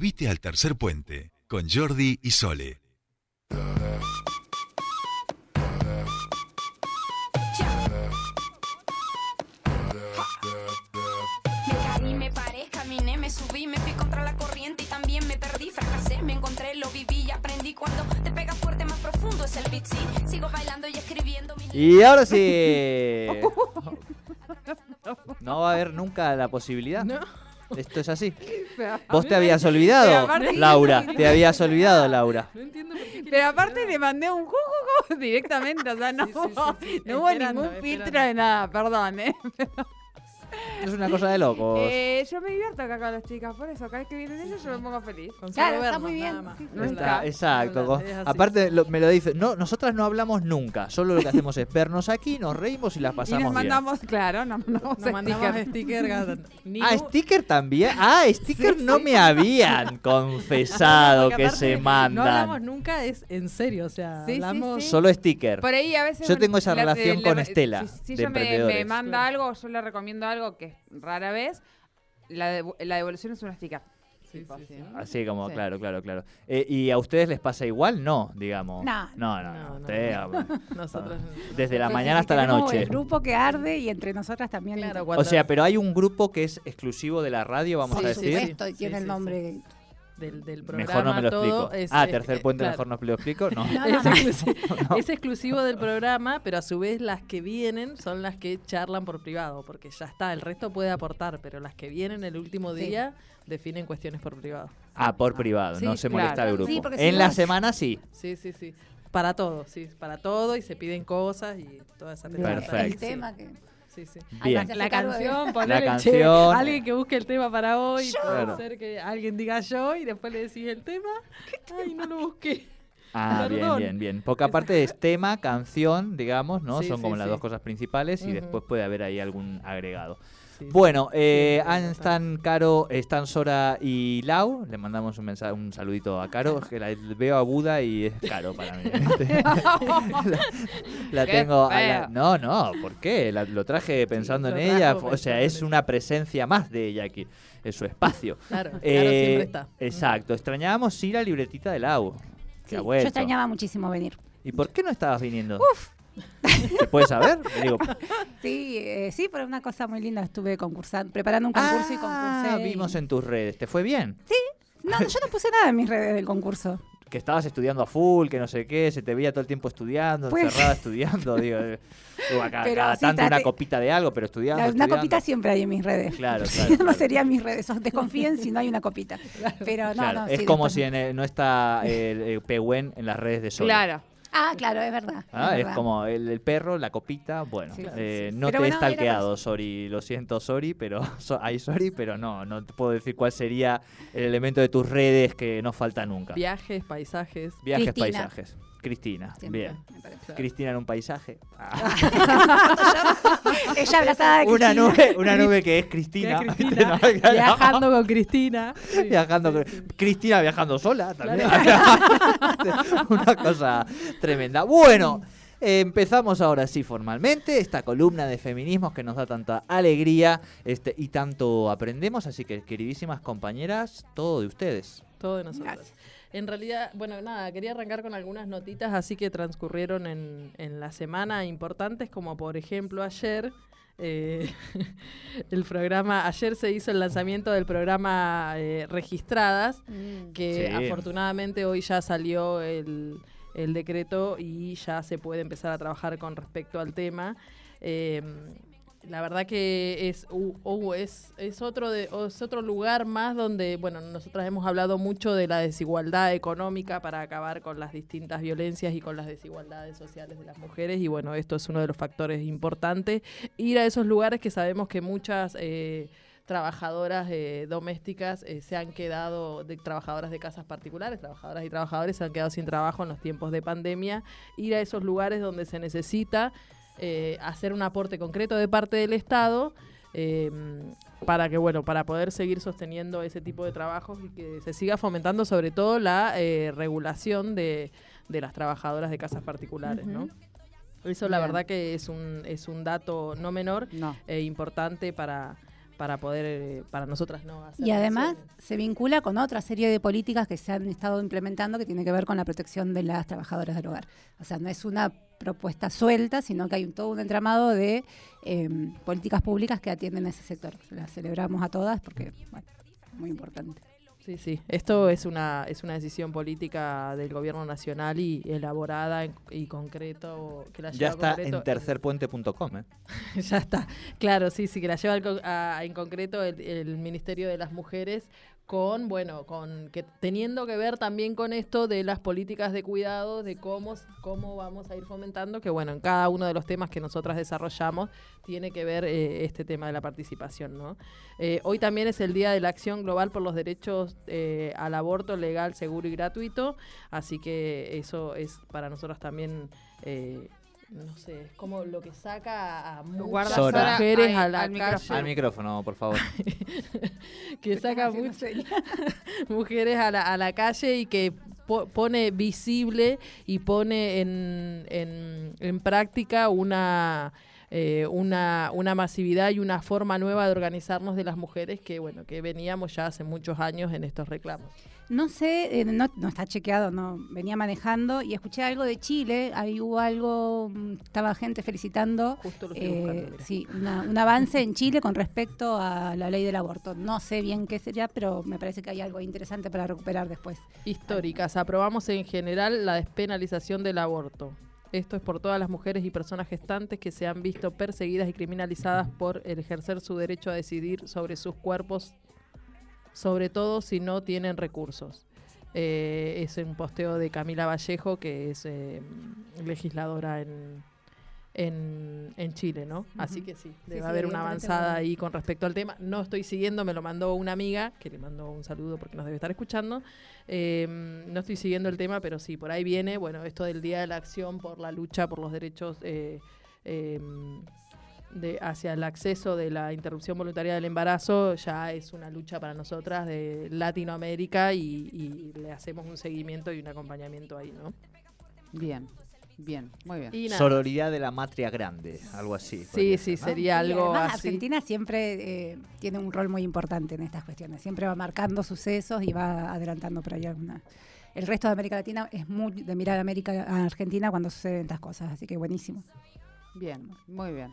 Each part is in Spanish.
Subite al tercer puente con Jordi y Sole. Me caí, me paré, caminé, me subí, me fui contra la corriente y también me perdí, fracasé, me encontré, lo viví y aprendí cuando te pega fuerte más profundo es el beat, sí. Sigo bailando y escribiendo mi Y ahora sí. No va a haber nunca la posibilidad. No. Esto es así. Pero Vos te habías olvidado, aparte- Laura. Te habías olvidado, Laura. No entiendo por qué Pero aparte le mandé un jugo directamente, o sea, no, Sí, sí, sí, sí, no hubo esperando, ningún filtro esperando. de nada, perdón, ¿eh? Es una cosa de locos. Eh, Yo me divierto acá con las chicas, por eso, cada vez que vienen ellos yo me pongo feliz. Con Claro, está vernos, muy bien, sí, sí. Está- exacto. Con- aparte lo- me lo dice, no, nosotras no hablamos nunca, solo lo que hacemos es vernos aquí, nos reímos y las Y pasamos nos bien. mandamos, claro, nos mandamos Nos mandamos sticker. Ah, sticker también. Ah, sticker Sí, no sí. me habían confesado que se mandan. No hablamos nunca, es en serio, o sea, Sí, sí, hablamos... sí. Solo sticker. Por ahí a veces. Yo tengo esa la- relación le- con Estela, Si, si de ella me, me manda algo, yo le recomiendo algo que es rara vez. La, devu- la devolución es una sticker. Sí, Tipo sí, así, sí. ¿no? Así como, Sí. claro, claro, claro. Eh, ¿Y a ustedes les pasa igual? No, digamos. No. no, no. No, no, no, usted, no. hombre. Nosotros... Desde la mañana hasta la noche. El grupo que arde y entre nosotras también. Claro, O sea, pero hay un grupo que es exclusivo de la radio, vamos Sí, a decir. sí. Esto Sí, tiene sí, el sí. nombre. Del, del programa Mejor no me lo todo explico. es- ah, es- tercer puente, claro. mejor no me lo explico. No. No, Es, no. exclusivo, es exclusivo del programa, pero a su vez las que vienen son las que charlan por privado, porque ya está, el resto puede aportar, pero las que vienen el último Sí. día definen cuestiones por privado. Ah, por privado, Sí, no se claro. molesta el grupo. Sí, porque si en no- la semana sí. Sí, sí, sí. Para todo, sí, para todo y se piden cosas y toda esa Perfecto. El tema que. Sí, sí. Bien. La de- canción, poner el canción. che, alguien que busque el tema para hoy, Claro. puede ser que alguien diga yo y después le decís el tema. Ay, no lo busqué. Ah, bien, Perdón. bien, bien. Porque aparte es tema, canción, digamos, ¿no? Sí, Son sí, como las dos cosas principales y después puede haber ahí algún agregado. Sí. Bueno, eh, están Caro, están Sora y Lau. Le mandamos un mensaje, un saludito a Caro, que la veo a Buda y es Caro para mí. la la tengo. a la- feo. no, no, ¿por qué? La- lo traje pensando lo en ella. O sea, es una presencia más de ella aquí, en su espacio. Claro, claro, Eh, siempre está. Exacto, extrañábamos sí la libretita de Lau. Que Sí, ha yo extrañaba muchísimo venir. ¿Y por qué no estabas viniendo? ¿Se puede saber? Digo, Sí, eh, sí, pero una cosa muy linda. Estuve concursando, preparando un concurso y ah, concursé. y- vimos en tus redes. ¿Te fue bien? No, yo no puse nada en mis redes del concurso. Que estabas estudiando a full, que no sé qué, se te veía todo el tiempo estudiando, Pues- encerrada estudiando, digo, eh, digo, acá, Pero cada sí, tanto una copita de algo, pero estudiando, La- una estudiando. copita siempre hay en mis redes. Claro, claro, no, claro. no serían mis redes. Desconfíen si no hay una copita. Pero no, Claro, no. es sí, como después- si en el- no está el, el Pehuen en las redes de Sol. Claro. Ah, claro, es verdad. Ah, es verdad. como el, el perro, la copita, bueno, Sí, eh, sí, sí. no Pero te he bueno, stalkeado, sorry, lo siento, sorry, pero so, ay, sorry, pero no, no te puedo decir cuál sería el elemento de tus redes que no falta nunca. Viajes, paisajes. Viajes, Cristina. paisajes. Cristina, Siempre, bien. Cristina en un paisaje. Ella abrazada de una nube, una nube que es Cristina. No, viajando con Cristina. Sí. Viajando, Sí, con- sí. Cristina viajando sola también. Una cosa tremenda. Bueno, eh, empezamos ahora sí formalmente esta columna de feminismos que nos da tanta alegría este, y tanto aprendemos. Así que, queridísimas compañeras, todo de ustedes. Todo de nosotros. Gracias. En realidad, bueno, nada, quería arrancar con algunas notitas así que transcurrieron en, en la semana importantes, como por ejemplo ayer. eh, el programa, ayer se hizo el lanzamiento del programa eh, Registradas, Mm. que Sí. afortunadamente hoy ya salió el, el decreto y ya se puede empezar a trabajar con respecto al tema. Eh, la verdad que es, u- u- es, es, otro de, es otro lugar más donde, bueno, nosotras hemos hablado mucho de la desigualdad económica para acabar con las distintas violencias y con las desigualdades sociales de las mujeres y bueno, esto es uno de los factores importantes. Ir a esos lugares que sabemos que muchas... eh, trabajadoras eh, domésticas eh, se han quedado, trabajadoras de casas particulares, trabajadoras y trabajadores se han quedado sin trabajo en los tiempos de pandemia, ir a esos lugares donde se necesita eh, hacer un aporte concreto de parte del Estado eh, para que bueno para poder seguir sosteniendo ese tipo de trabajos y que se siga fomentando sobre todo la eh, regulación de, de las trabajadoras de casas particulares, ¿no? Eso la verdad que es un, es un dato no menor No. eh, importante para, para poder, eh, para nosotras no hacer Y además se vincula con otra serie de políticas que se han estado implementando que tiene que ver con la protección de las trabajadoras del hogar. O sea, no es una propuesta suelta, sino que hay un, todo un entramado de eh, políticas públicas que atienden a ese sector. Las celebramos a todas porque, bueno, muy importante. Sí, sí. Esto es una es una decisión política del gobierno nacional y elaborada en- y concreto que la Ya lleva está concreto en tercerpuente.com. ¿eh? ya está. Claro, sí, sí, que la lleva al co- a- en concreto el, el Ministerio de las Mujeres con, bueno, con que teniendo que ver también con esto de las políticas de cuidado, de cómo, cómo vamos a ir fomentando, que bueno, en cada uno de los temas que nosotras desarrollamos tiene que ver eh, este tema de la participación, ¿no? Eh, hoy también es el Día de la Acción Global por los Derechos eh, al Aborto Legal, Seguro y Gratuito, así que eso es para nosotras también... eh, no sé, es como lo que saca a muchas Sora, mujeres a la al calle micrófono. Al micrófono, por favor. que saca muchas mujeres a la, a la calle y que po- pone visible y pone en, en, en práctica una, eh, una, una masividad y una forma nueva de organizarnos de las mujeres que bueno que veníamos ya hace muchos años en estos reclamos. No sé, eh, no, no está chequeado, no venía manejando y escuché algo de Chile, ahí hubo algo, mm, estaba gente felicitando Justo lo estoy eh, buscando, sí, una- un avance en Chile con respecto a la ley del aborto. No sé bien qué sería, pero me parece que hay algo interesante para recuperar después. históricas. Aprobamos en general la despenalización del aborto. Esto es por todas las mujeres y personas gestantes que se han visto perseguidas y criminalizadas por el ejercer su derecho a decidir sobre sus cuerpos, sobre todo si no tienen recursos. Eh, es un posteo de Camila Vallejo, que es eh, legisladora en, en, en Chile, ¿no? Así que sí, debe sí, haber una avanzada ahí con respecto al tema. No estoy siguiendo, me lo mandó una amiga, que le mando un saludo porque nos debe estar escuchando. Eh, no estoy siguiendo el tema, pero sí, por ahí viene, bueno, esto del Día de la Acción por la lucha por los derechos eh, eh, de, hacia el acceso de la interrupción voluntaria del embarazo, ya es una lucha para nosotras de Latinoamérica y, y le hacemos un seguimiento y un acompañamiento ahí, ¿no? Bien, bien, muy bien. Y nada. Sororidad de la matria grande, algo así. Sí, sí, ser, ¿no? sería algo además, así. Argentina siempre eh, tiene un rol muy importante en estas cuestiones, siempre va marcando sucesos y va adelantando por ahí alguna. El resto de América Latina es muy de mirar a América a Argentina cuando suceden estas cosas, así que buenísimo. Bien, muy bien.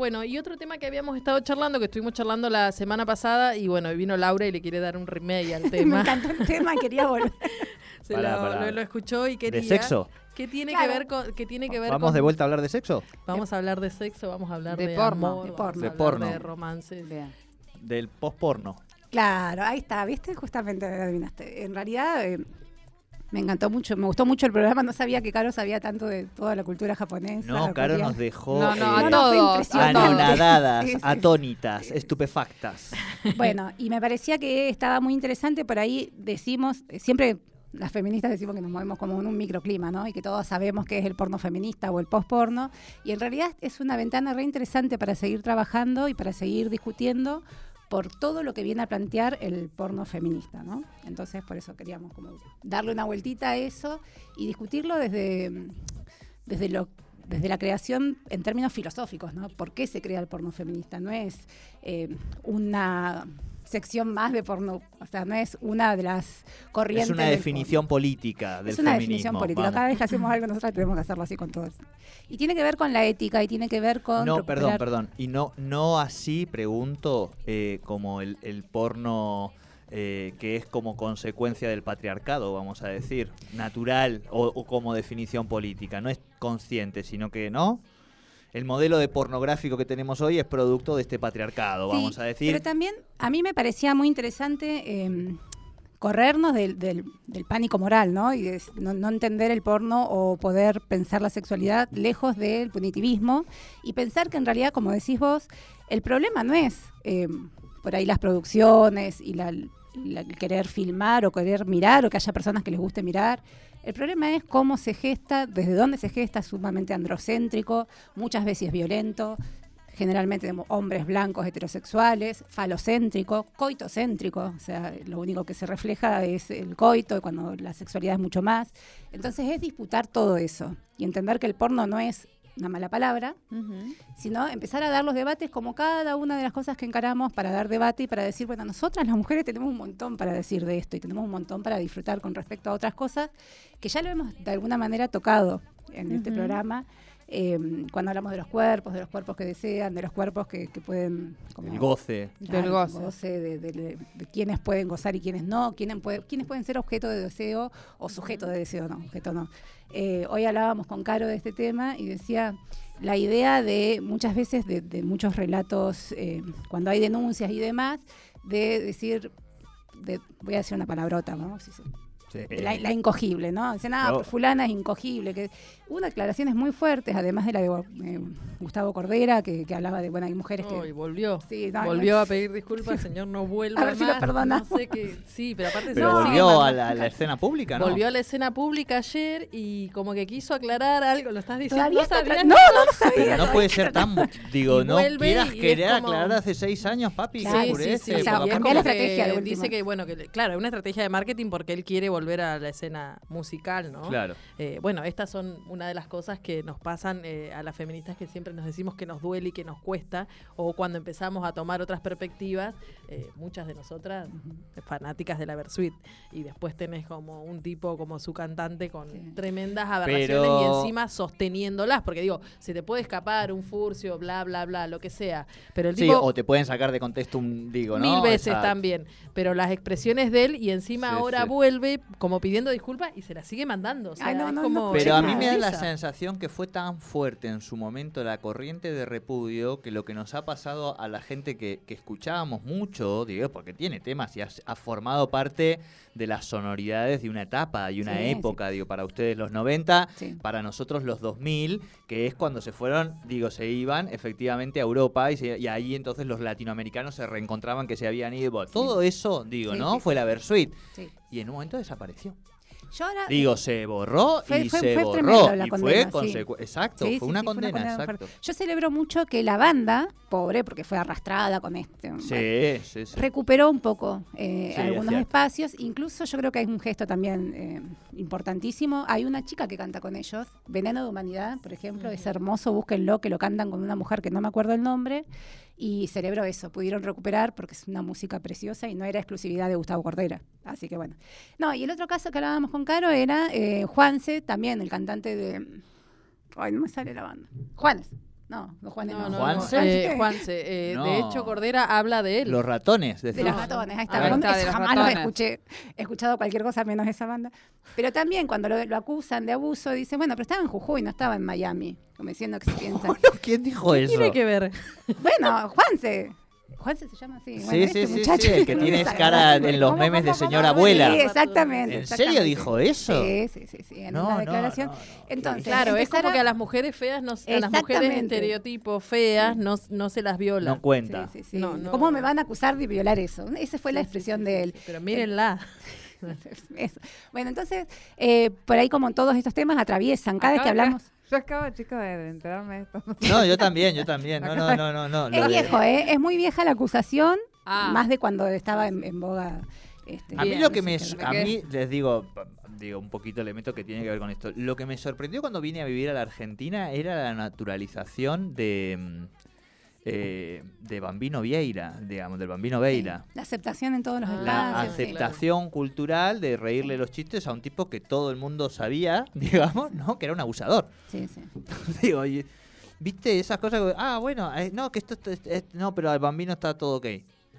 Bueno, y otro tema que habíamos estado charlando, que estuvimos charlando la semana pasada, y bueno, vino Laura y le quiere dar un remake al Me tema. encantó el tema, quería volver. Se lo, pará. lo- lo escuchó y quería. ¿De sexo? ¿Qué tiene Claro. que ver con.? ¿Qué tiene que ver ¿Vamos con- de vuelta a hablar de sexo? Vamos a hablar de sexo, vamos a hablar de, De porno. amor, De porno. De porno. de romances. Bien. Del post-porno. Claro, ahí está, ¿viste? Justamente adivinaste. En realidad eh, me encantó mucho, me gustó mucho el programa, no sabía que Caro sabía tanto de toda la cultura japonesa. No, Caro nos dejó No, eh, a todos. anonadadas, Sí, sí. atónitas, estupefactas. Bueno, y me parecía que estaba muy interesante, por ahí decimos, siempre las feministas decimos que nos movemos como en un microclima, ¿no? Y que todos sabemos qué es el porno feminista o el post-porno, y en realidad es una ventana re interesante para seguir trabajando y para seguir discutiendo por todo lo que viene a plantear el porno feminista, ¿no? Entonces, por eso queríamos darle una vueltita a eso y discutirlo desde, desde la creación en términos filosóficos, ¿no? ¿Por qué se crea el porno feminista? No es eh, una sección más de porno, o sea, no es una de las corrientes. Es una definición política del Es una feminismo. definición política. vamos. Cada vez que hacemos algo nosotros tenemos que hacerlo así con todos. Y tiene que ver con la ética y tiene que ver con No, perdón, perdón. Y no, no así, pregunto, eh, como el, el porno eh, que es como consecuencia del patriarcado, vamos a decir, natural o, o como definición política. No es consciente, sino que no. El modelo de pornográfico que tenemos hoy es producto de este patriarcado, Sí, vamos a decir. Pero también a mí me parecía muy interesante eh, corrernos del, del- del pánico moral, ¿no? Y de no, no entender el porno o poder pensar la sexualidad lejos del punitivismo y pensar que en realidad, como decís vos, el problema no es eh, por ahí las producciones y la, la- el querer filmar o querer mirar o que haya personas que les guste mirar. El problema es cómo se gesta, desde dónde se gesta, sumamente androcéntrico, muchas veces violento, generalmente de hombres blancos heterosexuales, falocéntrico, coitocéntrico, o sea, lo único que se refleja es el coito, cuando la sexualidad es mucho más. Entonces es disputar todo eso y entender que el porno no es una mala palabra, sino empezar a dar los debates como cada una de las cosas que encaramos para dar debate y para decir, bueno, nosotras las mujeres tenemos un montón para decir de esto y tenemos un montón para disfrutar con respecto a otras cosas que ya lo hemos de alguna manera tocado en este programa. Eh, cuando hablamos de los cuerpos, de los cuerpos que desean, de los cuerpos que, que pueden... como- El goce. Claro, Del goce. de, de- de- de quiénes pueden gozar y quiénes no, quiénes, puede- quiénes pueden ser objeto de deseo o sujeto de deseo, no, objeto no. Eh, hoy hablábamos con Caro de este tema y decía la idea de muchas veces de, de muchos relatos, eh, cuando hay denuncias y demás, de decir, de, voy a decir una palabrota, ¿no? Si se- Sí. la, la incogible, ¿no? Dicen, ah, No. fulana es incogible. Que hubo declaraciones muy fuertes, además de la de eh, Gustavo Cordera, que, que hablaba de, bueno, hay mujeres que... Ay, volvió. Sí, no, volvió no. a pedir disculpas, señor, no vuelva A ver si lo más. perdonamos. No sé qué. Sí, pero aparte Pero volvió a la, a la escena pública, ¿no? Volvió a la escena pública ayer y como que quiso aclarar algo. ¿Lo estás diciendo? Todavía ¿No No, no lo sabía. Pero no puede ser tan. Digo, Y no quieras y querer como- aclarar hace seis años, papi. Que sí, oscurece, sí, o sea, la cambiar la puta- estrategia de que dice que, bueno, que claro, es una estrategia de marketing porque él quiere volver a la escena musical, ¿no? Claro. Eh, bueno, estas son una de las cosas que nos pasan eh, a las feministas que siempre nos decimos que nos duele y que nos cuesta, o cuando empezamos a tomar otras perspectivas, eh, muchas de nosotras fanáticas de la Versuit, y después tenés como un tipo como su cantante con Sí. tremendas aberraciones Pero- y encima sosteniéndolas, porque digo, se te puede escapar un furcio, bla, bla, bla, lo que sea, pero el Sí, tipo... o te pueden sacar de contexto un. Digo, ¿no? Mil veces Exacto. también. Pero las expresiones de él y encima Sí, ahora sí. vuelve como pidiendo disculpas y se las sigue mandando. O sea, Ay, no, es no, como no, Pero a mí me da la sensación que fue tan fuerte en su momento la corriente de repudio que lo que nos ha pasado a la gente que, que escuchábamos mucho, digo, porque tiene temas y ha, ha formado parte de las sonoridades de una etapa y una Sí, época, digo, para ustedes los 90, Sí. para nosotros los 2000, que es cuando se fueron, digo, se iban efectivamente a Europa y, se- y ahí entonces los latinoamericanos se reencontraban que se habían ido. Todo eso, digo, Sí, ¿no? sí, Fue la Versuit. Y en un momento desapareció. Yo ahora, Digo, se borró Fue- y fue- se fue borró. la y condena, fue sí. Exacto, Sí, fue sí, una sí, fue condena, condena exacto. Yo celebro mucho que la banda, pobre, porque fue arrastrada con este. bueno, Sí, sí, sí. recuperó un poco eh, es algunos espacios. Incluso yo creo que hay un gesto también eh, importantísimo. Hay una chica que canta con ellos, Veneno de Humanidad, por ejemplo. Es hermoso, búsquenlo, que lo cantan con una mujer que no me acuerdo el nombre. Y celebro eso, pudieron recuperar porque es una música preciosa y no era exclusividad de Gustavo Cordera. Así que bueno. No, y el otro caso que hablábamos con Caro era eh, Juanse, también el cantante de... Ay, no me sale la banda. Juanes. No, no Juanes. No, No, ¿Juanse? no. ¿Juanse Eh? Juanse, eh, No. de hecho, Cordera habla de él. Los ratones, De los ratones, ahí está. Ahí está, de jamás los escuché. He escuchado cualquier cosa menos esa banda. Pero también cuando lo, lo acusan de abuso, dicen, bueno, pero estaba en Jujuy, no estaba en Miami. Como diciendo que se piensa. ¿Quién dijo ¿Qué eso? tiene que ver? bueno, Juanse. Juanse se llama así. Sí, Bueno, sí, este sí, muchacho sí, el que es tiene muy cara en los ¿Cómo, memes de señora cómo? abuela. Sí, exactamente. ¿En serio dijo eso? Sí, sí, sí, sí, en No, una no, declaración. no, no. Entonces, Claro, es como a- que a las mujeres feas, no, a las mujeres estereotipos feas, no, no se las viola. No cuenta. Sí, sí, sí. No, no. ¿Cómo me van a acusar de violar eso? Esa fue la expresión de él. Pero mírenla. Eso. Bueno, entonces, eh, por ahí como todos estos temas atraviesan, cada vez que hablamos... Yo acabo, chicos, de, de enterarme de esto. No, yo también, yo también. No, no, no, no. no. Es de- viejo, ¿eh? Es muy vieja la acusación, Ah. más de cuando estaba en, en boga. Este, A mí Bien, lo que me, me a mí les digo, digo un poquito elemento que tiene que ver con esto. Lo que me sorprendió cuando vine a vivir a la Argentina era la naturalización de mm, eh, de Bambino Vieira, digamos, del Bambino Veira. La aceptación en todos los Ah, La espacios. sí. aceptación cultural de reírle los chistes a un tipo que todo el mundo sabía, digamos, ¿no? Que era un abusador. Sí, sí. Digo, y- ¿viste esas cosas? Ah, bueno, eh, no, que esto, esto- es- no, pero al Bambino está todo ok.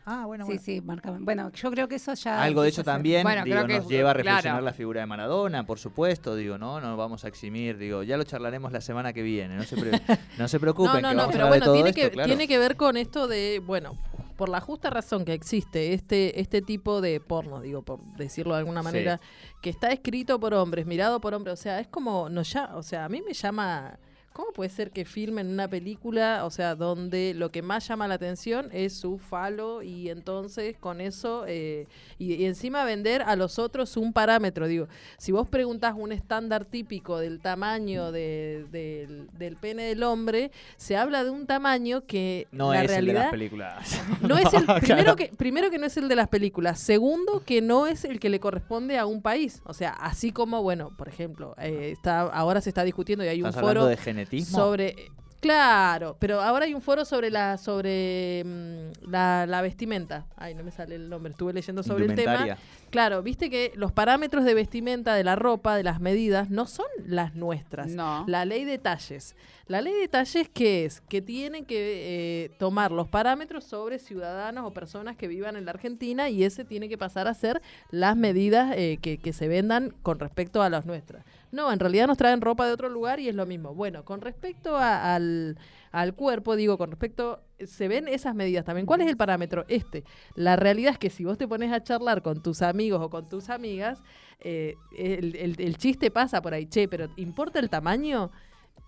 Ah, bueno, Sí, bueno. sí, marcaban. Bueno, yo creo que eso ya. Algo de eso también Bueno, digo, nos es- lleva a reflexionar claro. la figura de Maradona, por supuesto, digo, no, no vamos a eximir, digo, ya lo charlaremos la semana que viene, no se, pre- no se preocupen, No, que no, no, a pero de bueno, todo tiene esto, que, claro. tiene que ver con esto de, bueno, por la justa razón que existe este, este tipo de porno, digo, por decirlo de alguna Sí. manera, que está escrito por hombres, mirado por hombres, o sea, es como, no ya, o sea, a mí me llama, ¿cómo puede ser que filmen una película, o sea, donde lo que más llama la atención es su falo y entonces con eso, eh, y, y encima vender a los otros un parámetro, digo, si vos preguntás un estándar típico del tamaño de- del, del pene del hombre, se habla de un tamaño que No la es el de las películas. no es el Claro. primero que primero que no es el de las películas, segundo que no es el que le corresponde a un país, o sea, así como bueno, por ejemplo, eh, está ahora se está discutiendo y hay un Estás foro de magnetismo. sobre claro pero ahora hay un foro sobre la sobre mm, la, la vestimenta. Ay no me sale el nombre estuve leyendo sobre el tema. Claro viste que los parámetros de vestimenta de la ropa de las medidas no son las nuestras. No. la ley de talles. La ley de talles qué es que tienen que eh, tomar los parámetros sobre ciudadanos o personas que vivan en la Argentina y ese tiene que pasar a ser las medidas eh, que, que se vendan con respecto a las nuestras no, en realidad nos traen ropa de otro lugar y es lo mismo. Bueno, con respecto a- al, al cuerpo, digo, con respecto, se ven esas medidas también. ¿Cuál es el parámetro? Este. La realidad es que si vos te pones a charlar con tus amigos o con tus amigas, eh, el, el- el chiste pasa por ahí, che, pero ¿importa el tamaño?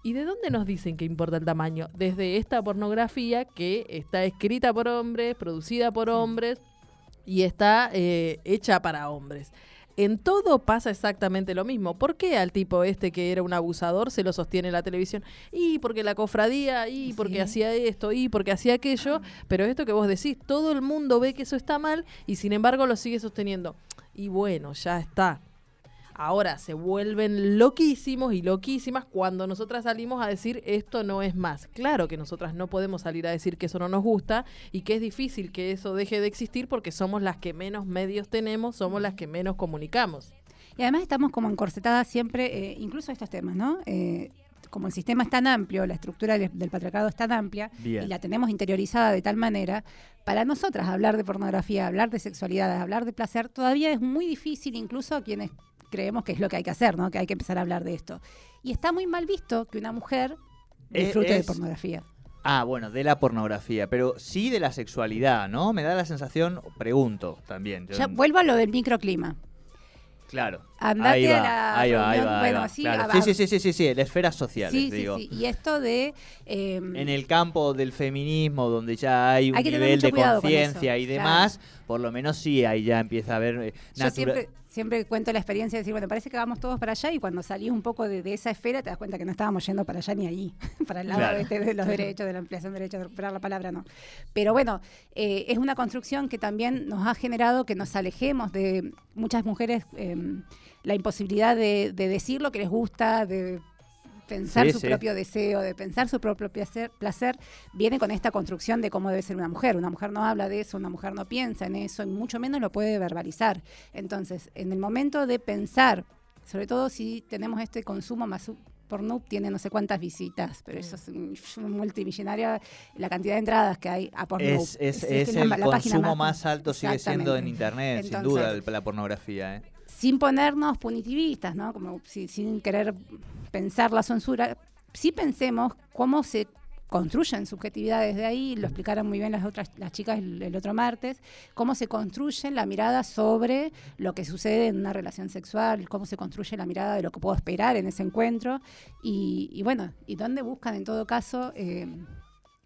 ¿Y de dónde nos dicen que importa el tamaño? Desde esta pornografía que está escrita por hombres, producida por hombres y está eh, hecha para hombres. En todo pasa exactamente lo mismo. ¿Por qué al tipo este que era un abusador se lo sostiene la televisión? Y porque la cofradía, y porque Sí. hacía esto, y porque hacía aquello. Pero esto que vos decís, todo el mundo ve que eso está mal y sin embargo lo sigue sosteniendo. Y bueno, ya está. Ahora se vuelven loquísimos y loquísimas cuando nosotras salimos a decir esto no es más. Claro que nosotras no podemos salir a decir que eso no nos gusta y que es difícil que eso deje de existir porque somos las que menos medios tenemos, somos las que menos comunicamos. Y además estamos como encorsetadas siempre, eh, incluso a estos temas, ¿no? Eh, como el sistema es tan amplio, la estructura del, del patriarcado es tan amplia Bien. y la tenemos interiorizada de tal manera, para nosotras hablar de pornografía, hablar de sexualidad, hablar de placer, todavía es muy difícil, incluso a quienes creemos que es lo que hay que hacer, ¿no? Que hay que empezar a hablar de esto. Y está muy mal visto que una mujer disfrute de es- pornografía. Ah, bueno, de la pornografía, pero sí de la sexualidad, ¿no? Me da la sensación, pregunto también. yo- Ya vuelvo a lo del microclima. claro. Andate ahí va, a la ahí va, ahí va, ahí bueno, va, sí, claro. sí, sí, sí, sí, sí, sí, la esfera social, Sí, sí, digo. sí. Y esto de... eh, En el campo del feminismo, donde ya hay un Hay nivel de con conciencia y claro. demás, por lo menos sí, ahí ya empieza a haber eh, natura- siempre, siempre cuento la experiencia de decir, bueno, parece que vamos todos para allá y cuando salís un poco de, de esa esfera te das cuenta que no estábamos yendo para allá ni allí, para el lado Claro. este de los derechos, de la ampliación de derechos, de recuperar la palabra, no. Pero bueno, eh, es una construcción que también nos ha generado que nos alejemos de muchas mujeres, eh, la imposibilidad de, de decir lo que les gusta, de pensar Sí, su sí. propio deseo, de pensar su propio placer, placer, viene con esta construcción de cómo debe ser una mujer. Una mujer no habla de eso, una mujer no piensa en eso, y mucho menos lo puede verbalizar. Entonces, en el momento de pensar, sobre todo si tenemos este consumo más porno tiene no sé cuántas visitas, pero eso es multimillonaria la cantidad de entradas que hay a Pornhub. Es, el la consumo más alto sigue siendo en internet, sin duda, la pornografía. ¿eh? Sin ponernos punitivistas, ¿no? Como si- sin querer pensar la censura, sí pensemos cómo se construyen subjetividades de ahí, lo explicaron muy bien las otras las chicas el, otro martes, cómo se construye la mirada sobre lo que sucede en una relación sexual, cómo se construye la mirada de lo que puedo esperar en ese encuentro y, y bueno, y dónde buscan en todo caso eh,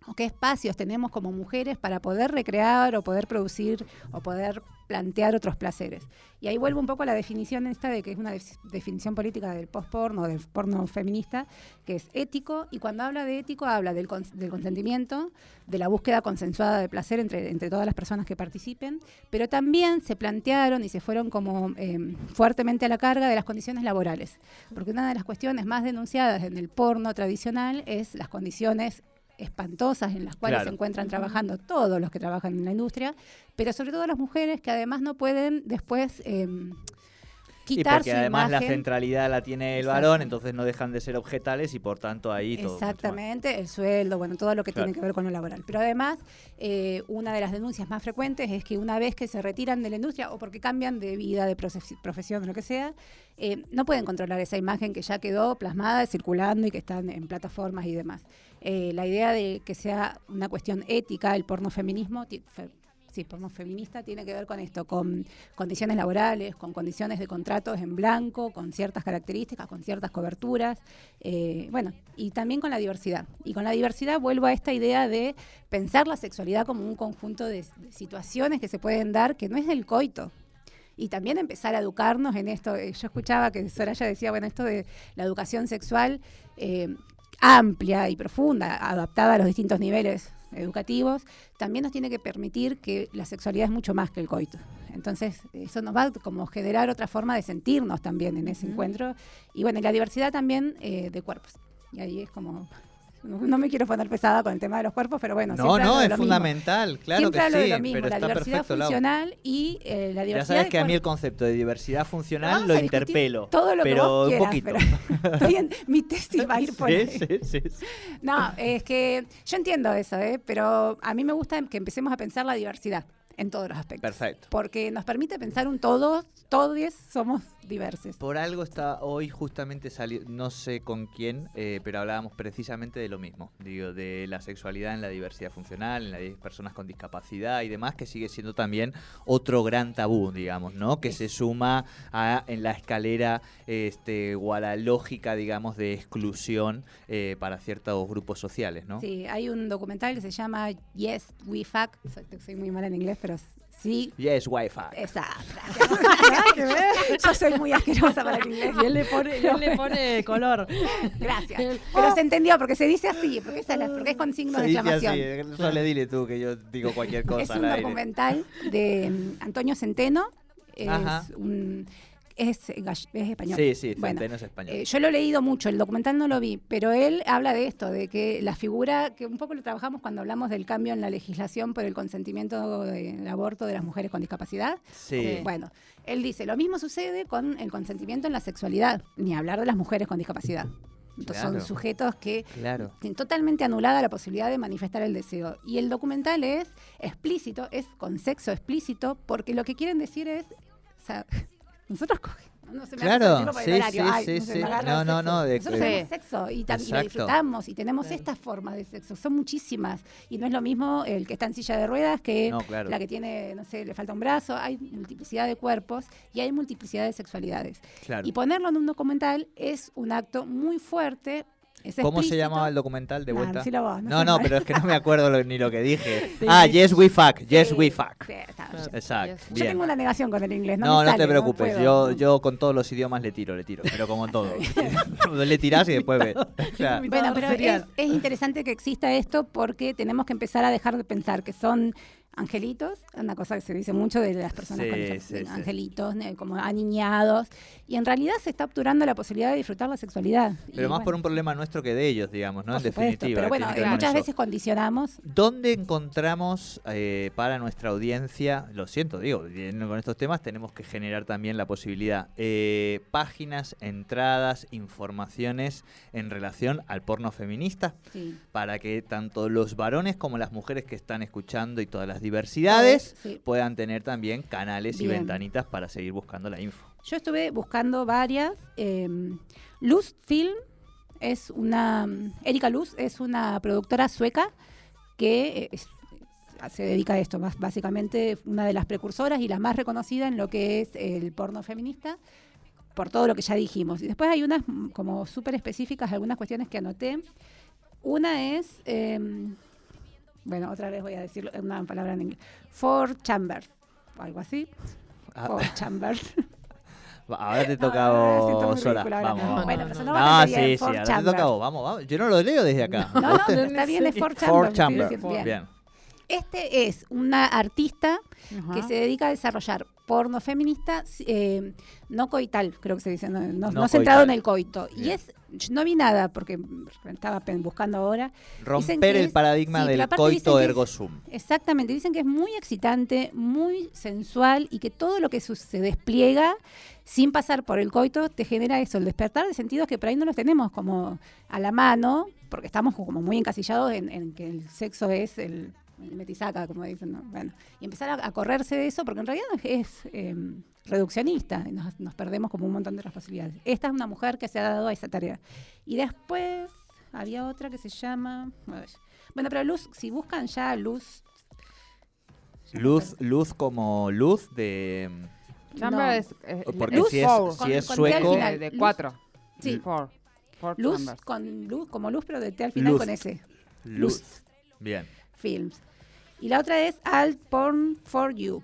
o qué espacios tenemos como mujeres para poder recrear o poder producir o poder plantear otros placeres. Y ahí vuelvo un poco a la definición esta de que es una def- definición política del post-porno, del porno feminista, que es ético, y cuando habla de ético habla del, cons- del consentimiento, de la búsqueda consensuada de placer entre, entre todas las personas que participen, pero también se plantearon y se fueron como eh, fuertemente a la carga de las condiciones laborales, porque una de las cuestiones más denunciadas en el porno tradicional es las condiciones espantosas en las cuales Claro. se encuentran trabajando todos los que trabajan en la industria, pero sobre todo las mujeres que además no pueden después eh, Y quitar porque su además la centralidad la tiene el varón, entonces no dejan de ser objetales y por tanto ahí todo. Exactamente, el sueldo, bueno, todo lo que Claro. tiene que ver con lo laboral. Pero además, eh, una de las denuncias más frecuentes es que una vez que se retiran de la industria o porque cambian de vida, de profesión, lo que sea, eh, no pueden controlar esa imagen que ya quedó plasmada, circulando y que están en plataformas y demás. Eh, la idea de que sea una cuestión ética, el porno feminismo, sí, porno feminista tiene que ver con esto, con condiciones laborales, con condiciones de contratos en blanco, con ciertas características, con ciertas coberturas, eh, bueno, y también con la diversidad. Y con la diversidad vuelvo a esta idea de pensar la sexualidad como un conjunto de, situaciones que se pueden dar que no es del coito. Y también empezar a educarnos en esto. Eh, Yo escuchaba que Soraya decía, bueno, esto de la educación sexual amplia y profunda, adaptada a los distintos niveles educativos, también nos tiene que permitir que la sexualidad es mucho más que el coito. Entonces, eso nos va a como generar otra forma de sentirnos también en ese encuentro. Y bueno, y la diversidad también eh, de cuerpos. Y ahí es como... No, me quiero poner pesada con el tema de los cuerpos, pero bueno. No, no, es fundamental, claro siempre que hablo de sí, lo mismo, pero la está diversidad perfecto. Lau. funcional y eh, la diversidad Ya sabes que a mí el concepto de diversidad funcional lo interpelo, todo lo que pero un poquito. pero estoy en- mi tesis va a ir por ahí. Sí, sí, sí. No, es que yo entiendo eso, ¿eh? pero a mí me gusta que empecemos a pensar la diversidad en todos los aspectos. Perfecto. Porque nos permite pensar un todos, todos somos diversos. Por algo está hoy justamente salió, no sé con quién, eh, pero hablábamos precisamente de lo mismo, digo, de la sexualidad en la diversidad funcional, en las personas con discapacidad y demás, que sigue siendo también otro gran tabú, digamos, ¿no? Que se suma a, en la escalera este, o a la lógica, digamos, de exclusión eh, para ciertos grupos sociales, ¿no? Sí, hay un documental que se llama Yes, We Fuck. Soy, soy muy mala en inglés, pero sí. Yes, Wi-Fi. Exacto. Yo soy muy asquerosa para el inglés. Y él le pone, él le pone color. Gracias. Pero se entendió porque se dice así, porque es, porque es con signos Se de dice exclamación. así, eh, solo dile tú que yo digo cualquier cosa Es al un aire. documental de mm, Antonio Centeno. Es, Ajá. un, es, gall- es español. Sí, sí, Bueno, Centeno es español. Eh, yo lo he leído mucho, el documental no lo vi, pero él habla de esto, de que la figura, que un poco lo trabajamos cuando hablamos del cambio en la legislación por el consentimiento del aborto de las mujeres con discapacidad. sí. Bueno, él dice, lo mismo sucede con el consentimiento en la sexualidad, ni hablar de las mujeres con discapacidad. Entonces Claro. son sujetos que Claro. tienen totalmente anulada la posibilidad de manifestar el deseo. Y el documental es explícito, es con sexo explícito, porque lo que quieren decir es, o sea, nosotros cogemos. No se me Claro, sí, sí, Ay, sí, no sí. No, no, no, de- Nosotros de- tenemos sexo y, y lo disfrutamos y tenemos Claro. estas formas de sexo. Son muchísimas. Y no es lo mismo el que está en silla de ruedas que No, claro. la que tiene, no sé, le falta un brazo. Hay multiplicidad de cuerpos y hay multiplicidad de sexualidades. Claro. Y ponerlo en un documental es un acto muy fuerte. ¿Cómo se explícito. llamaba el documental de Nah, vuelta? decilo vos, no no, no, pero es que no me acuerdo lo- ni lo que dije. Sí, ah, sí. yes we fuck, yes Sí, we fuck. sí. Exacto. Yes. Yo Bien. tengo una negación con el inglés. No, No, me no sale, te preocupes. puedo. yo, yo con todos los idiomas le tiro, le tiro. Pero como todo. le tirás y después ves. O sea, Bueno, pero es, es interesante que exista esto porque tenemos que empezar a dejar de pensar que son angelitos, una cosa que se dice mucho de las personas Sí, con sí, sí. angelitos, como aniñados, y en realidad se está obturando la posibilidad de disfrutar la sexualidad. pero Y más por un problema nuestro que de ellos, digamos, ¿no? por en supuesto, definitiva. Pero bueno, eh, muchas veces condicionamos. ¿Dónde encontramos eh, para nuestra audiencia, lo siento, digo, con estos temas tenemos que generar también la posibilidad, eh, páginas, entradas, informaciones en relación al porno feminista, para que tanto los varones como las mujeres que están escuchando y todas las diversidades Sí. puedan tener también canales y ventanitas para seguir buscando la info. Yo estuve buscando varias. eh, Luz Film es una. Erika Luz es una productora sueca que eh, es- se dedica a esto, básicamente una de las precursoras y la más reconocida en lo que es el porno feminista, por todo lo que ya dijimos. Y después hay unas mm, como súper específicas, algunas cuestiones que anoté. Una es, eh, bueno, otra vez voy a decir una palabra en inglés, for chamber, o algo así. Ah, For chamber. ahora te No, toca vos, muy Sora. Vamos, vamos. Bueno, pero sonó No, bastante sí, sí, ahora te chamber. toca vos. Vamos, vamos. Yo no lo leo desde acá. No, no, está bien, es for chamber. Bien. Bien. Este es una artista que se dedica a desarrollar porno feminista eh, no coital, creo que se dice, no, no- No no centrado en el coito. Y es, no vi nada porque estaba buscando ahora. Romper el es- paradigma sí, del coito ergo sum. Exactamente, dicen que es muy excitante, muy sensual y que todo lo que se despliega sin pasar por el coito te genera eso, el despertar de sentidos que por ahí no los tenemos como a la mano, porque estamos como muy encasillados en, en que el sexo es el metisaca, como dicen. ¿no? Bueno, y empezar a, a correrse de eso, porque en realidad es, es, eh, reduccionista y nos, nos perdemos como un montón de otras posibilidades. Esta es una mujer que se ha dado a esa tarea. Y después había otra que se llama... Bueno, pero Luz, si buscan ya Luz Luz, luz como luz de... Chamber No. es. eh, Porque Luz si es, four. si con- es con T al sueco... final. De, de Luz. cuatro. Sí. Four. Four Luz con luz, como luz, pero de T al final Luz. con S. Luz. Bien. Films. Y la otra es Alt Porn for You.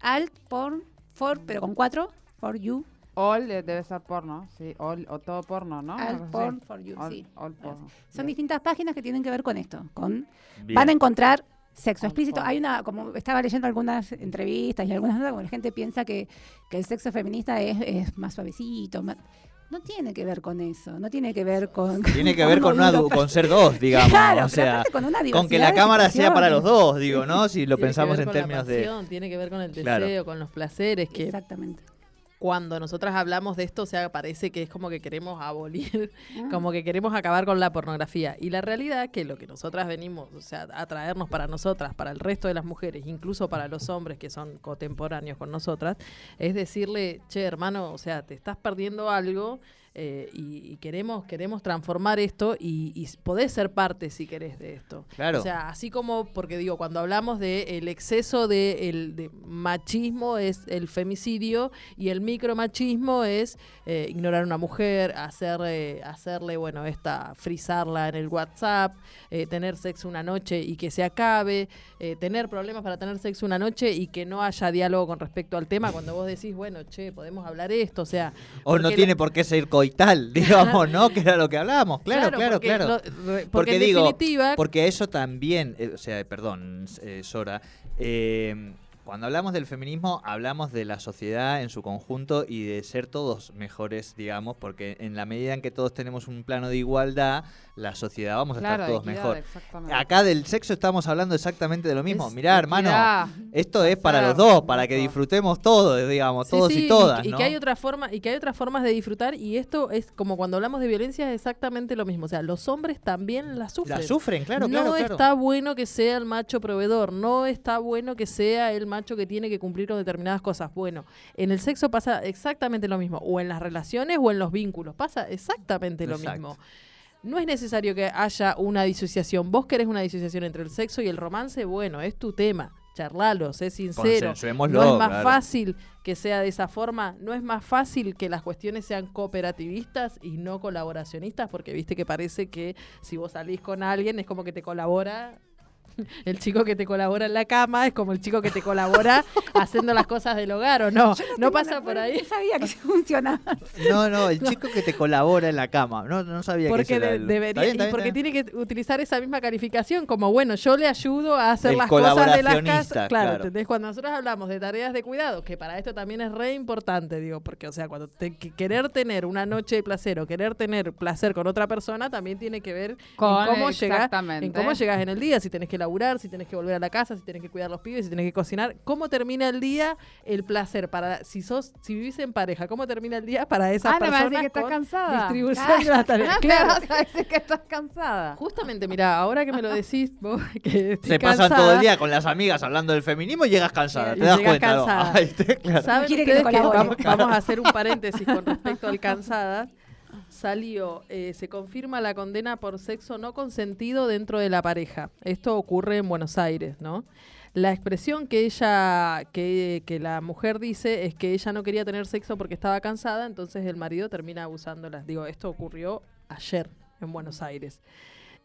Alt Porn for, pero con cuatro, for you. All debe ser porno, sí. All, o todo porno, ¿no? Así. Porn for You, All, sí. all porno. Son distintas páginas que tienen que ver con esto. Con, bien. van a encontrar sexo explícito. porn. Hay una, como estaba leyendo algunas entrevistas y algunas notas, como la gente piensa que, que el sexo feminista es, es más suavecito. más- no tiene que ver con eso, no tiene que ver con... Tiene que ver con, una, con ser dos, digamos. Claro, o sea, con una con que la de cámara sea para los dos, digo, ¿no? Si lo Tiene que pensamos ver en con la términos de... pasión, Tiene que ver con el deseo, Claro. con los placeres, que Exactamente. Cuando nosotras hablamos de esto, o sea, parece que es como que queremos abolir, Ah. como que queremos acabar con la pornografía. Y la realidad que lo que nosotras venimos, o sea, a traernos para nosotras, para el resto de las mujeres, incluso para los hombres que son contemporáneos con nosotras, es decirle, che, hermano, o sea, te estás perdiendo algo. Eh, y, y queremos queremos transformar esto y, y podés ser parte si querés de esto. Claro. O sea, así como, porque digo, cuando hablamos de el exceso de, el, de machismo es el femicidio y el micromachismo es eh, ignorar a una mujer, hacer, eh, hacerle, bueno, esta, frizarla en el WhatsApp, eh, tener sexo una noche y que se acabe, tener problemas para tener sexo una noche y que no haya diálogo con respecto al tema cuando vos decís, bueno, che, podemos hablar esto, o sea... O no tiene la- por qué ser coital, digamos, ¿no? Que era lo que hablábamos. Claro, claro, porque claro. lo- porque, Porque en digo, definitiva, Porque eso también, eh, o sea, perdón, eh, Sora, eh, cuando hablamos del feminismo hablamos de la sociedad en su conjunto y de ser todos mejores, digamos, porque en la medida en que todos tenemos un plano de igualdad, la sociedad vamos a Claro, estar todos mejor. Acá del sexo estamos hablando exactamente de lo mismo. Es Mirá, hermano, esto es para los dos, para que disfrutemos todos, digamos, Sí, todos sí, y todas, y, ¿no? que hay otra forma y que hay otras formas de disfrutar y esto es como cuando hablamos de violencia es exactamente lo mismo o sea los hombres también la sufren La sufren, claro, no claro, claro. está bueno que sea el macho proveedor no está bueno que sea el macho que tiene que cumplir con determinadas cosas bueno en el sexo pasa exactamente lo mismo o en las relaciones o en los vínculos pasa exactamente lo Exacto. mismo no es necesario que haya una disociación. Vos querés una disociación entre el sexo y el romance, bueno, es tu tema. Charlalo, sé sincero. No es más claro. fácil que sea de esa forma. No es más fácil que las cuestiones sean cooperativistas y no colaboracionistas, porque viste que parece que si vos salís con alguien es como que te colabora. El chico que te colabora en la cama es como el chico que te colabora haciendo las cosas del hogar, ¿o no? No pasa por ahí. No sabía que se funcionaba. No, no, el chico que te colabora en la cama. No, no sabía que Porque era de- el- debería, Está bien, está y bien, porque tiene que utilizar esa misma calificación, como bueno, yo le ayudo a hacer El las cosas de las casas. Claro, claro. ¿entendés? Cuando nosotros hablamos de tareas de cuidado, que para esto también es re importante, digo, porque, o sea, cuando te, que- querer tener una noche de placer o querer tener placer con otra persona también tiene que ver Con- en cómo llegas en cómo llegas en el día, si tenés que laburar, si tenés que volver a la casa, si tenés que cuidar a los pibes, si tenés que cocinar, cómo termina el día el placer para si sos si vivís en pareja, cómo termina el día para esas Ah, no decís que estás cansada. distribución de las tareas. No, Claro. me vas a decir que estás cansada. Justamente, mira, ahora que me lo decís, vos que estoy Se pasan cansada, todo el día con las amigas hablando del feminismo y llegas cansada. Y ¿Te das llegas cuenta? no? cansada. Ahí te- claro. ¿Saben que ustedes te que colabore. vamos, vamos a hacer un paréntesis con respecto al cansada? Salió, eh, se confirma la condena por sexo no consentido dentro de la pareja. Esto ocurre en Buenos Aires, ¿no? La expresión que ella, que, la mujer dice es que ella no quería tener sexo porque estaba cansada, entonces el marido termina abusándolas. Digo, esto ocurrió ayer en Buenos Aires.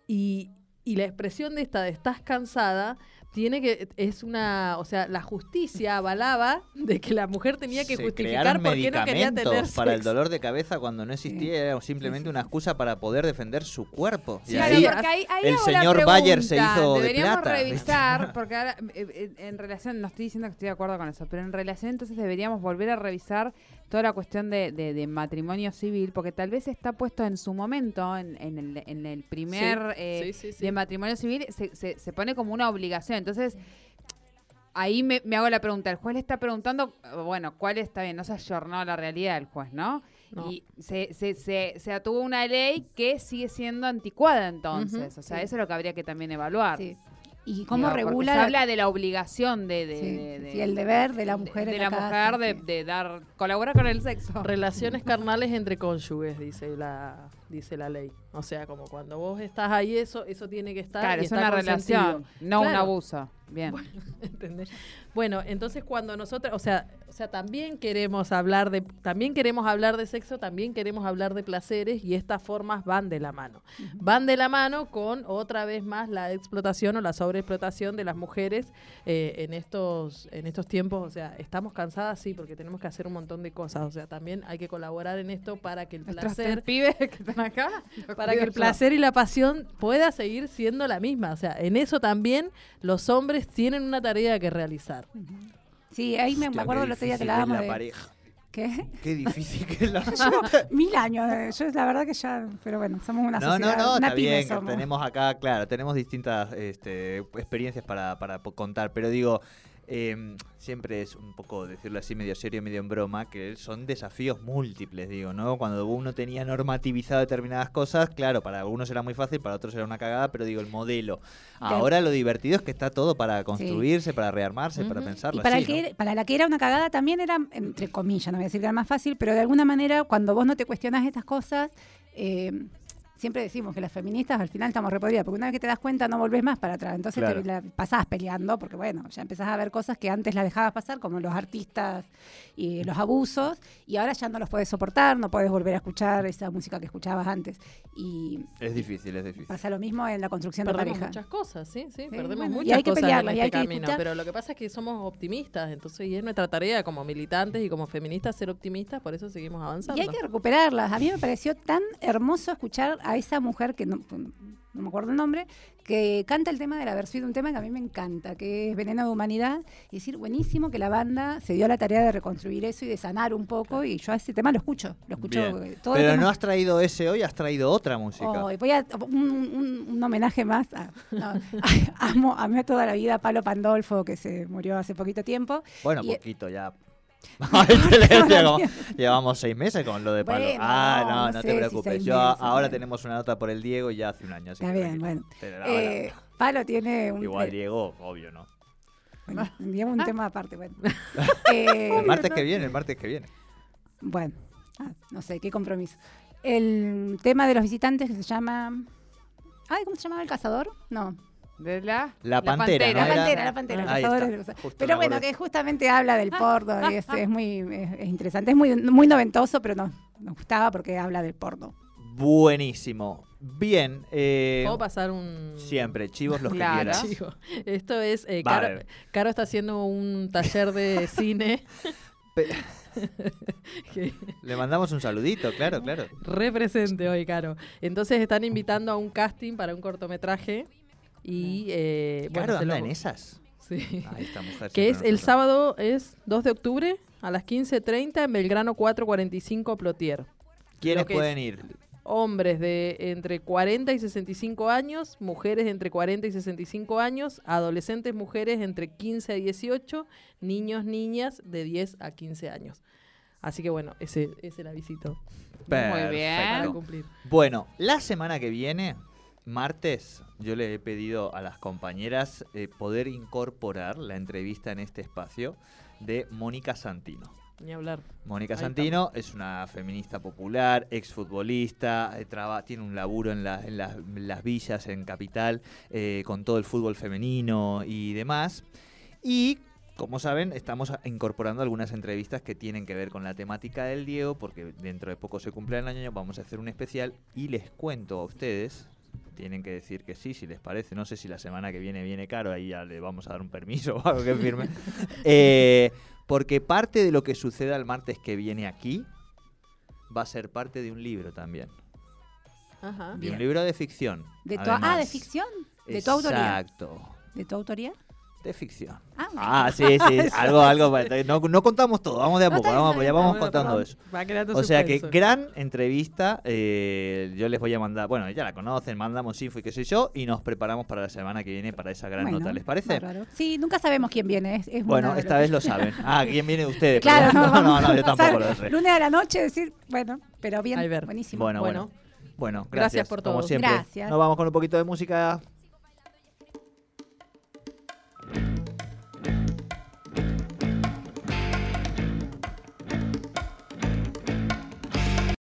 Y, y la expresión de esta de estás cansada tiene que es una, o sea, la justicia avalaba de que la mujer tenía que Se justificar por qué no quería tener para el dolor de cabeza cuando no existía, era simplemente una excusa para poder defender su cuerpo. Y Claro, ahí porque ahí, ahí el señor Bayer se hizo de Deberíamos plata. revisar, porque ahora, eh, eh, en relación, no estoy diciendo que estoy de acuerdo con eso, pero en relación entonces deberíamos volver a revisar toda la cuestión de, de- de matrimonio civil, porque tal vez está puesto en su momento, en, en el, en el primer Sí, eh, sí, sí, sí. de matrimonio civil, se, se, se pone como una obligación. Entonces, ahí me, me hago la pregunta. El juez le está preguntando, bueno, ¿cuál está bien? No se ayornó a la realidad el juez, ¿no? No. Y se, se, se, se atuvo una ley que sigue siendo anticuada entonces. O sea, sí. eso es lo que habría que también evaluar. ¿Y cómo regula Se la- habla de la obligación de, de, Sí, de- de- sí, el deber de la mujer de, en la la mujer casa, de dar colaborar con el sexo. Relaciones carnales entre cónyuges, dice la dice la ley. O sea, como cuando vos estás ahí, eso eso tiene que estar Claro, y es una relación, no un abuso. Bien. ¿Entendés? Bueno, entonces cuando nosotros, o sea, o sea, también queremos hablar de, también queremos hablar de sexo, también queremos hablar de placeres y estas formas van de la mano. Van de la mano con otra vez más la explotación o la sobreexplotación de las mujeres eh, en estos, en estos tiempos. O sea, estamos cansadas, sí, porque tenemos que hacer un montón de cosas. O sea, también hay que colaborar en esto para que el placer pibes que están acá. para que el placer y la pasión pueda seguir siendo la misma. O sea, en eso también los hombres tienen una tarea que realizar. Sí, ahí me, acuerdo el otro día que la de, pareja. ¿Qué? Qué difícil que es la Mil años. eh, Yo la verdad que ya, pero bueno, somos una No, sociedad, no, no, una está pyme bien, que somos. tenemos acá, claro, tenemos distintas este, experiencias para, contar, pero digo, eh, siempre es un poco, decirlo así, medio serio, medio en broma, que son desafíos múltiples, digo, ¿no? Cuando uno tenía normativizado determinadas cosas, claro, para algunos era muy fácil, para otros era una cagada, pero digo, el modelo. Ahora lo divertido es que está todo para construirse, para rearmarse, para pensarlo Y para, así, el que para la que era una cagada también era, entre comillas, no voy a decir que era más fácil, pero de alguna manera cuando vos no te cuestionás estas cosas, eh, siempre decimos que las feministas al final estamos repodridas, porque una vez que te das cuenta no volvés más para atrás. Entonces Claro. te la pasás peleando, porque bueno, ya empezás a ver cosas que antes las dejabas pasar, como los artistas y los abusos, y ahora ya no los puedes soportar, no puedes volver a escuchar esa música que escuchabas antes. Y Es difícil, es difícil. pasa lo mismo en la construcción de Perdemos pareja. muchas cosas, sí, sí, perdemos bueno, y muchas hay que cosas pelearlas, en y este hay que camino. escuchar. Pero lo que pasa es que somos optimistas, entonces y es nuestra tarea como militantes y como feministas ser optimistas, por eso seguimos avanzando. Y hay que recuperarlas. A mí me pareció tan hermoso escuchar a esa mujer, que no, no me acuerdo el nombre, que canta el tema de la versión de un tema que a mí me encanta, que es Veneno de Humanidad. Y decir, buenísimo que la banda se dio la tarea de reconstruir eso y de sanar un poco. Y yo a ese tema lo escucho. Lo escucho Bien. todo Pero no has traído ese hoy, has traído otra música. Oh, voy a un, un- un homenaje más a, no, amo, amé toda la vida a Palo Pandolfo que se murió hace poquito tiempo Bueno, Y- poquito ya. Llevamos seis meses con lo de palo. Bueno, ah, no, no, sé te preocupes. Yo meses, ahora tenemos una nota por el Diego ya hace un año. así Está que bien, bueno. Eh, Palo tiene un Igual Diego, obvio, ¿no? Bueno, un tema aparte, bueno. Eh, El martes que viene, el martes que viene. Bueno, ah, no sé, qué compromiso. El tema de los visitantes que se llama... Ay, ¿cómo se llamaba el cazador? No. De la, La Pantera, ¿no La era? pantera, la pantera, Ahí está, justo Pero bueno, que justamente habla del porno y es, es muy es, es interesante. Es muy, muy noventoso, pero no, nos gustaba porque habla del porno. Buenísimo. Bien. Eh, ¿Puedo pasar un... siempre, chivos los Claro. que quieras. Esto es... eh, Vale. Caro, Caro está haciendo un taller de cine. Le mandamos un saludito, claro, claro. represente hoy, Caro. Entonces están invitando a un casting para un cortometraje. Y... Eh, bueno, Claro, se anda en esas. Sí. Ay, esta mujer que es el sábado, es 2 de octubre a las 15.30 en Belgrano 445 Plotier. ¿Quiénes pueden ir? Hombres de entre 40 y 65 años, mujeres de entre 40 y 65 años, adolescentes mujeres entre 15 a 18, niños, niñas de 10 a 15 años. Así que bueno, ese, ese la visito Muy bien. para Perfecto. cumplir. Bueno, la semana que viene, martes, yo le he pedido a las compañeras eh, poder incorporar la entrevista en este espacio de Mónica Santino. Ni hablar. Mónica Ahí Santino es una feminista popular, exfutbolista, eh, traba- tiene un laburo en, la- en las- en las villas, en Capital, eh, con todo el fútbol femenino y demás. Y, como saben, estamos incorporando algunas entrevistas que tienen que ver con la temática del Diego, porque dentro de poco se cumple el año, vamos a hacer un especial y les cuento a ustedes. Tienen que decir que sí, si les parece. No sé si la semana que viene viene caro, ahí ya le vamos a dar un permiso o algo que firme. Eh, porque parte de lo que suceda el martes que viene aquí va a ser parte de un libro también. Ajá. De un libro de ficción. De tu, ah. ¿de ficción? ¿De tu autoría? Exacto. ¿De tu autoría? De ficción. Ah, Ah, sí, sí. algo, algo. No, no contamos todo. Vamos de a No, poco. bien, Vamos, ya vamos contando eso. Va creando O sea que gran entrevista. eh, yo les voy a mandar. Bueno, ya la conocen. Mandamos info y qué sé yo. Y nos preparamos para la semana que viene para esa gran bueno, nota. ¿Les parece? Sí, nunca sabemos quién viene. Es, es Bueno, esta vez lo saben. Ah, ¿quién viene de ustedes? Claro, no, no, no, yo tampoco lo sé. Lunes a la noche decir, bueno, pero bien, buenísimo. Bueno, bueno. Bueno. Bueno, Gracias gracias, por Como todo. siempre. Gracias. Nos vamos con un poquito de música.